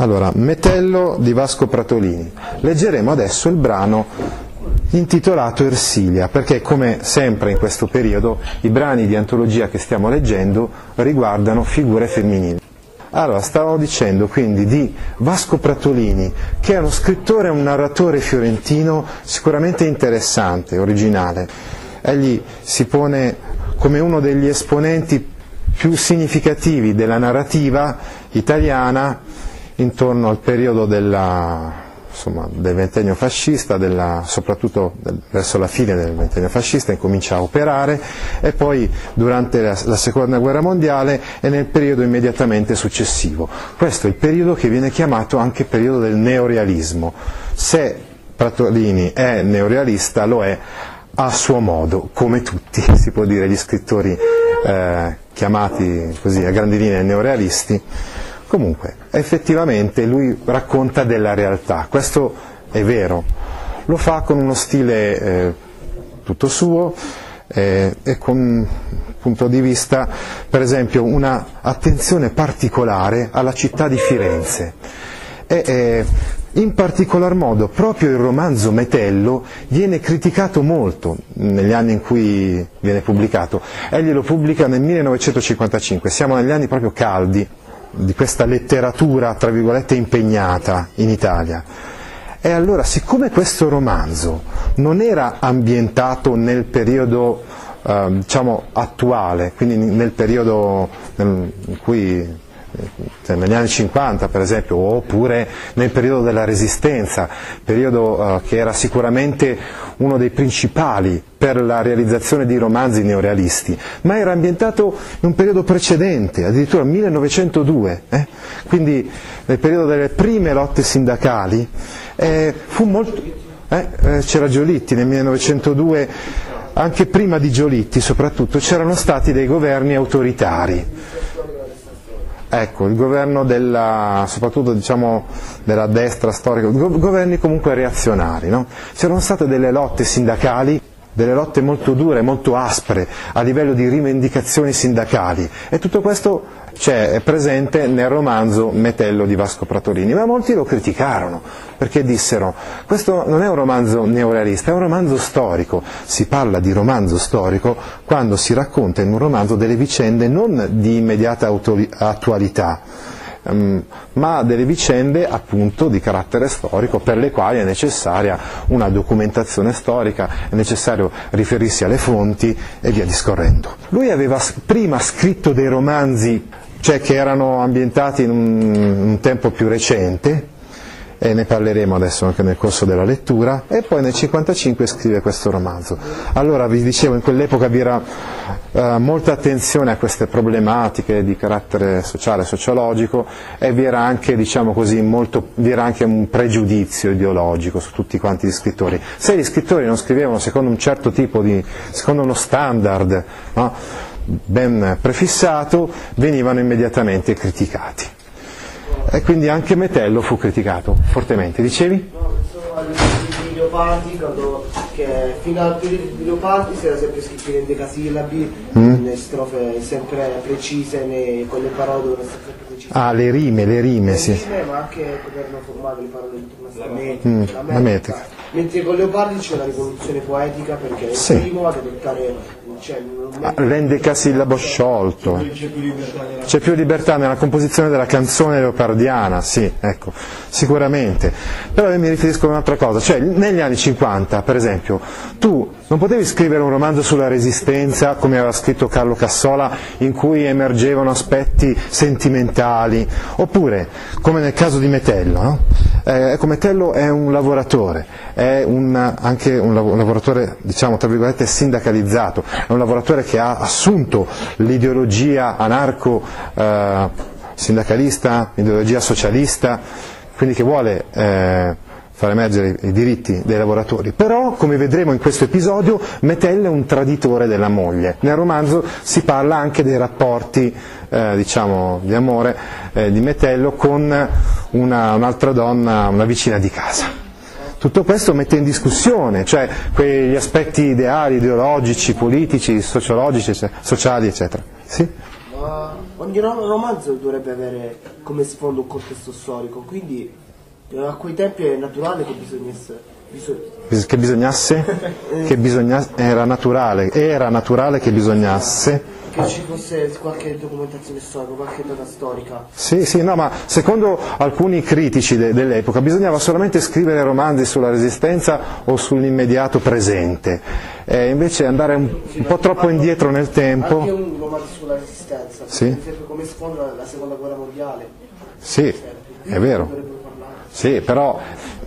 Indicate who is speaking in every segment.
Speaker 1: Allora, Metello di Vasco Pratolini. Leggeremo adesso il brano intitolato Ersilia, perché come sempre in questo periodo i brani di antologia che stiamo leggendo riguardano figure femminili. Allora, stavo dicendo quindi di Vasco Pratolini, che è uno scrittore e un narratore fiorentino sicuramente interessante, originale. Egli si pone come uno degli esponenti più significativi della narrativa italiana intorno al periodo della, insomma, del ventennio fascista, della, soprattutto verso la fine del ventennio fascista, incomincia a operare e poi durante la, la, seconda guerra mondiale e nel periodo immediatamente successivo. Questo è il periodo che viene chiamato anche periodo del neorealismo. Se Pratolini è neorealista, lo è a suo modo, come tutti, si può dire, gli scrittori eh, chiamati così a grandi linee neorealisti. Comunque, effettivamente lui racconta della realtà, questo è vero, lo fa con uno stile eh, tutto suo eh, e con un punto di vista, per esempio, una attenzione particolare alla città di Firenze. E, eh, in particolar modo proprio il romanzo Metello viene criticato molto negli anni in cui viene pubblicato. Egli lo pubblica nel 1955, siamo negli anni proprio caldi di questa letteratura, tra virgolette, impegnata in Italia. E allora, siccome questo romanzo non era ambientato nel periodo eh, diciamo, attuale, quindi nel periodo in cui cioè negli anni 50 per esempio, oppure nel periodo della Resistenza, periodo uh, che era sicuramente uno dei principali per la realizzazione di romanzi neorealisti, ma era ambientato in un periodo precedente, addirittura 1902, eh? quindi nel periodo delle prime lotte sindacali, eh, molto, eh, eh, c'era Giolitti nel 1902, anche prima di Giolitti soprattutto c'erano stati dei governi autoritari Ecco, il governo della, soprattutto diciamo, della destra storica, governi comunque reazionari, no? c'erano state delle lotte sindacali delle lotte molto dure, molto aspre a livello di rivendicazioni sindacali. E tutto questo è presente nel romanzo Metello di Vasco Pratolini, ma molti lo criticarono perché dissero questo non è un romanzo neorealista, è un romanzo storico, si parla di romanzo storico quando si racconta in un romanzo delle vicende non di immediata attualità, um, ma delle vicende appunto di carattere storico per le quali è necessaria una documentazione storica, è necessario riferirsi alle fonti e via discorrendo. Lui aveva prima scritto dei romanzi cioè che erano ambientati in un, un tempo più recente, e ne parleremo adesso anche nel corso della lettura, e poi nel 1955 scrive questo romanzo. Allora vi dicevo, in quell'epoca vi era eh, molta attenzione a queste problematiche di carattere sociale e sociologico e vi era anche, diciamo così, molto, vi era anche un pregiudizio ideologico su tutti quanti gli scrittori. Se gli scrittori non scrivevano secondo un certo tipo di, secondo uno standard, no, ben prefissato, venivano immediatamente criticati e quindi anche Metello fu criticato fortemente. Dicevi?
Speaker 2: No, di Leopardi, quando che fino al periodo di Leopardi si era sempre scritto in decasillabi, mm. le strofe sempre precise, né, con le parole dovevano essere sempre.
Speaker 1: Ah, le rime, le rime,
Speaker 2: le
Speaker 1: sì.
Speaker 2: Rime, ma anche governo formale, le parole di
Speaker 3: la metrica.
Speaker 1: Mm, la metrica. La metrica.
Speaker 2: Mentre con Leopardi c'è una rivoluzione poetica perché è il
Speaker 1: Sì.
Speaker 2: primo ad adottare cioè,
Speaker 1: Ah, L'endecasillabo sciolto. C'è più libertà nella composizione della canzone leopardiana, sì, ecco, sicuramente. Però io mi riferisco a un'altra cosa, cioè negli anni 50, per esempio, tu non potevi scrivere un romanzo sulla resistenza, come aveva scritto Carlo Cassola, in cui emergevano aspetti sentimentali, oppure, come nel caso di Metello, no? eh, ecco, Metello è un lavoratore, è un, anche un lav- un lavoratore, diciamo, sindacalizzato, è un lavoratore che ha assunto l'ideologia anarco eh, sindacalista, l'ideologia socialista, quindi che vuole eh, far emergere i diritti dei lavoratori. Però, come vedremo in questo episodio, Metello è un traditore della moglie. Nel romanzo si parla anche dei rapporti eh, diciamo, di amore eh, di Metello con una, un'altra donna, una vicina di casa. Tutto questo mette in discussione, cioè quegli aspetti ideali, ideologici, politici, sociologici, sociali, eccetera. Sì?
Speaker 2: Uh, ogni ro- romanzo dovrebbe avere come sfondo un contesto storico, quindi a quei tempi è naturale che bisogna essere. bisog-
Speaker 1: Bis- Che bisognasse? Che bisogna- era naturale, era naturale che bisognasse.
Speaker 2: che ci fosse qualche documentazione storica, qualche data storica.
Speaker 1: Sì, sì, no, ma secondo alcuni critici de- dell'epoca bisognava solamente scrivere romanzi sulla resistenza o sull'immediato presente, e invece andare un, un po' troppo indietro nel tempo.
Speaker 2: Anche un romanzo sulla resistenza,
Speaker 1: Sì.
Speaker 2: per esempio come sfondo la seconda guerra mondiale.
Speaker 1: Sì, è vero. Sì, però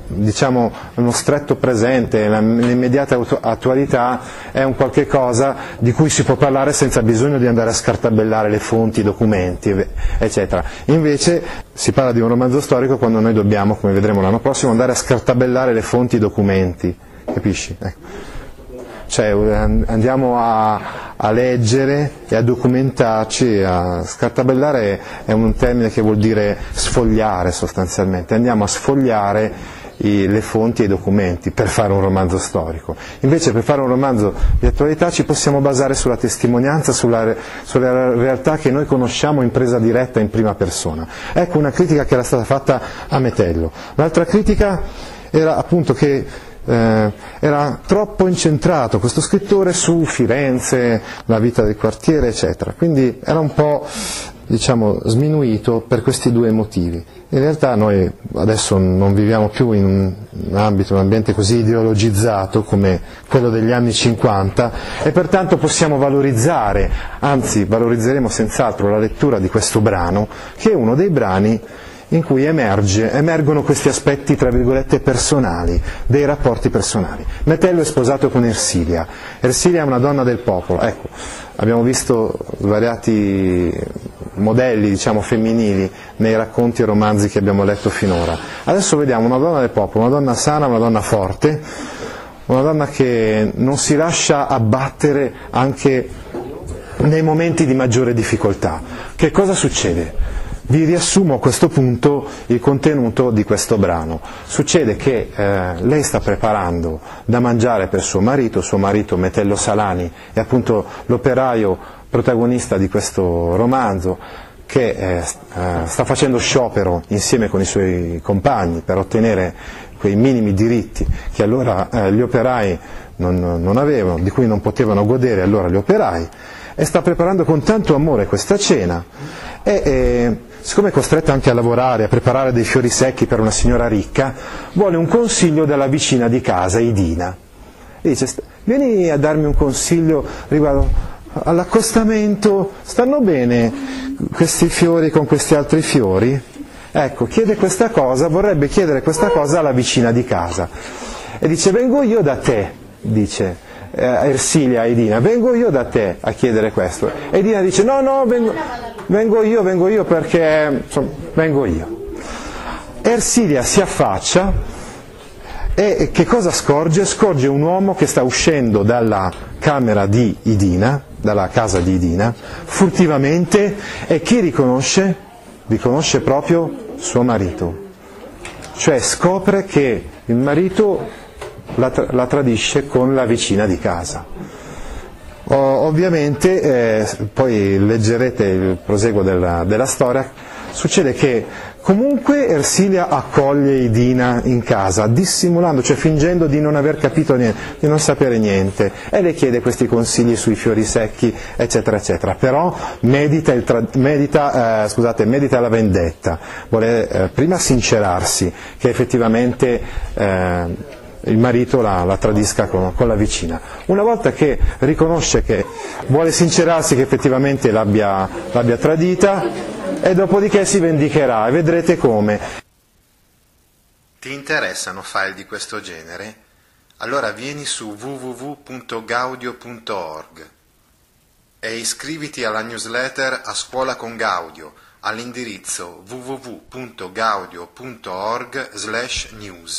Speaker 1: diciamo uno stretto presente, l'immediata attualità è un qualche cosa di cui si può parlare senza bisogno di andare a scartabellare le fonti, i documenti, eccetera. Invece si parla di un romanzo storico quando noi dobbiamo, come vedremo l'anno prossimo, andare a scartabellare le fonti, i documenti, capisci? Ecco. Cioè an- andiamo a, a leggere e a documentarci, a scartabellare è un termine che vuol dire sfogliare sostanzialmente, andiamo a sfogliare i- le fonti e i documenti per fare un romanzo storico. Invece per fare un romanzo di attualità ci possiamo basare sulla testimonianza, sulla, sulla realtà che noi conosciamo in presa diretta in prima persona. Ecco una critica che era stata fatta a Metello. L'altra critica era appunto che eh, era troppo incentrato questo scrittore su Firenze, la vita del quartiere, eccetera. Quindi era un po' diciamo, sminuito per questi due motivi. In realtà noi adesso non viviamo più in un ambito, un ambiente così ideologizzato come quello degli anni 50 e pertanto possiamo valorizzare, anzi valorizzeremo senz'altro la lettura di questo brano, che è uno dei brani in cui emerge- emergono questi aspetti, tra virgolette, personali, dei rapporti personali. Metello è sposato con Ersilia, Ersilia è una donna del popolo, ecco, abbiamo visto svariati modelli, diciamo, femminili nei racconti e romanzi che abbiamo letto finora. Adesso vediamo una donna del popolo, una donna sana, una donna forte, una donna che non si lascia abbattere anche nei momenti di maggiore difficoltà. Che cosa succede? Vi riassumo a questo punto il contenuto di questo brano. Succede che eh, lei sta preparando da mangiare per suo marito, suo marito Metello Salani è appunto l'operaio protagonista di questo romanzo che eh, eh, sta facendo sciopero insieme con i suoi compagni per ottenere quei minimi diritti che allora eh, gli operai non, non avevano, di cui non potevano godere allora gli operai, e sta preparando con tanto amore questa cena e eh, siccome è costretta anche a lavorare, a preparare dei fiori secchi per una signora ricca, vuole un consiglio dalla vicina di casa, Idina. E dice, "St- vieni a darmi un consiglio riguardo all'accostamento, stanno bene questi fiori con questi altri fiori? Ecco, chiede questa cosa, vorrebbe chiedere questa cosa alla vicina di casa. E dice, vengo io da te, dice eh, Ersilia a Edina, vengo io da te a chiedere questo. Edina dice, no, no, vengo, vengo io, vengo io perché, insomma, vengo io. Ersilia si affaccia e che cosa scorge? Scorge un uomo che sta uscendo dalla camera di Idina, dalla casa di Idina, furtivamente e chi riconosce? Riconosce proprio suo marito. Cioè scopre che il marito la, tra- la tradisce con la vicina di casa. O- ovviamente, eh, poi leggerete il proseguo della, della storia, succede che comunque Ersilia accoglie Idina in casa, dissimulando, cioè fingendo di non aver capito niente, di non sapere niente, e le chiede questi consigli sui fiori secchi, eccetera, eccetera. Però medita, tra- medita, eh, scusate, medita la vendetta, vuole eh, prima sincerarsi che effettivamente eh, il marito la, la tradisca con, con la vicina. Una volta che riconosce che vuole sincerarsi che effettivamente l'abbia, l'abbia tradita, e dopodiché si vendicherà e vedrete come.
Speaker 3: Ti interessano file di questo genere? Allora vieni su www.gaudio.org e iscriviti alla newsletter A Scuola con Gaudio all'indirizzo www.gaudio.org/news.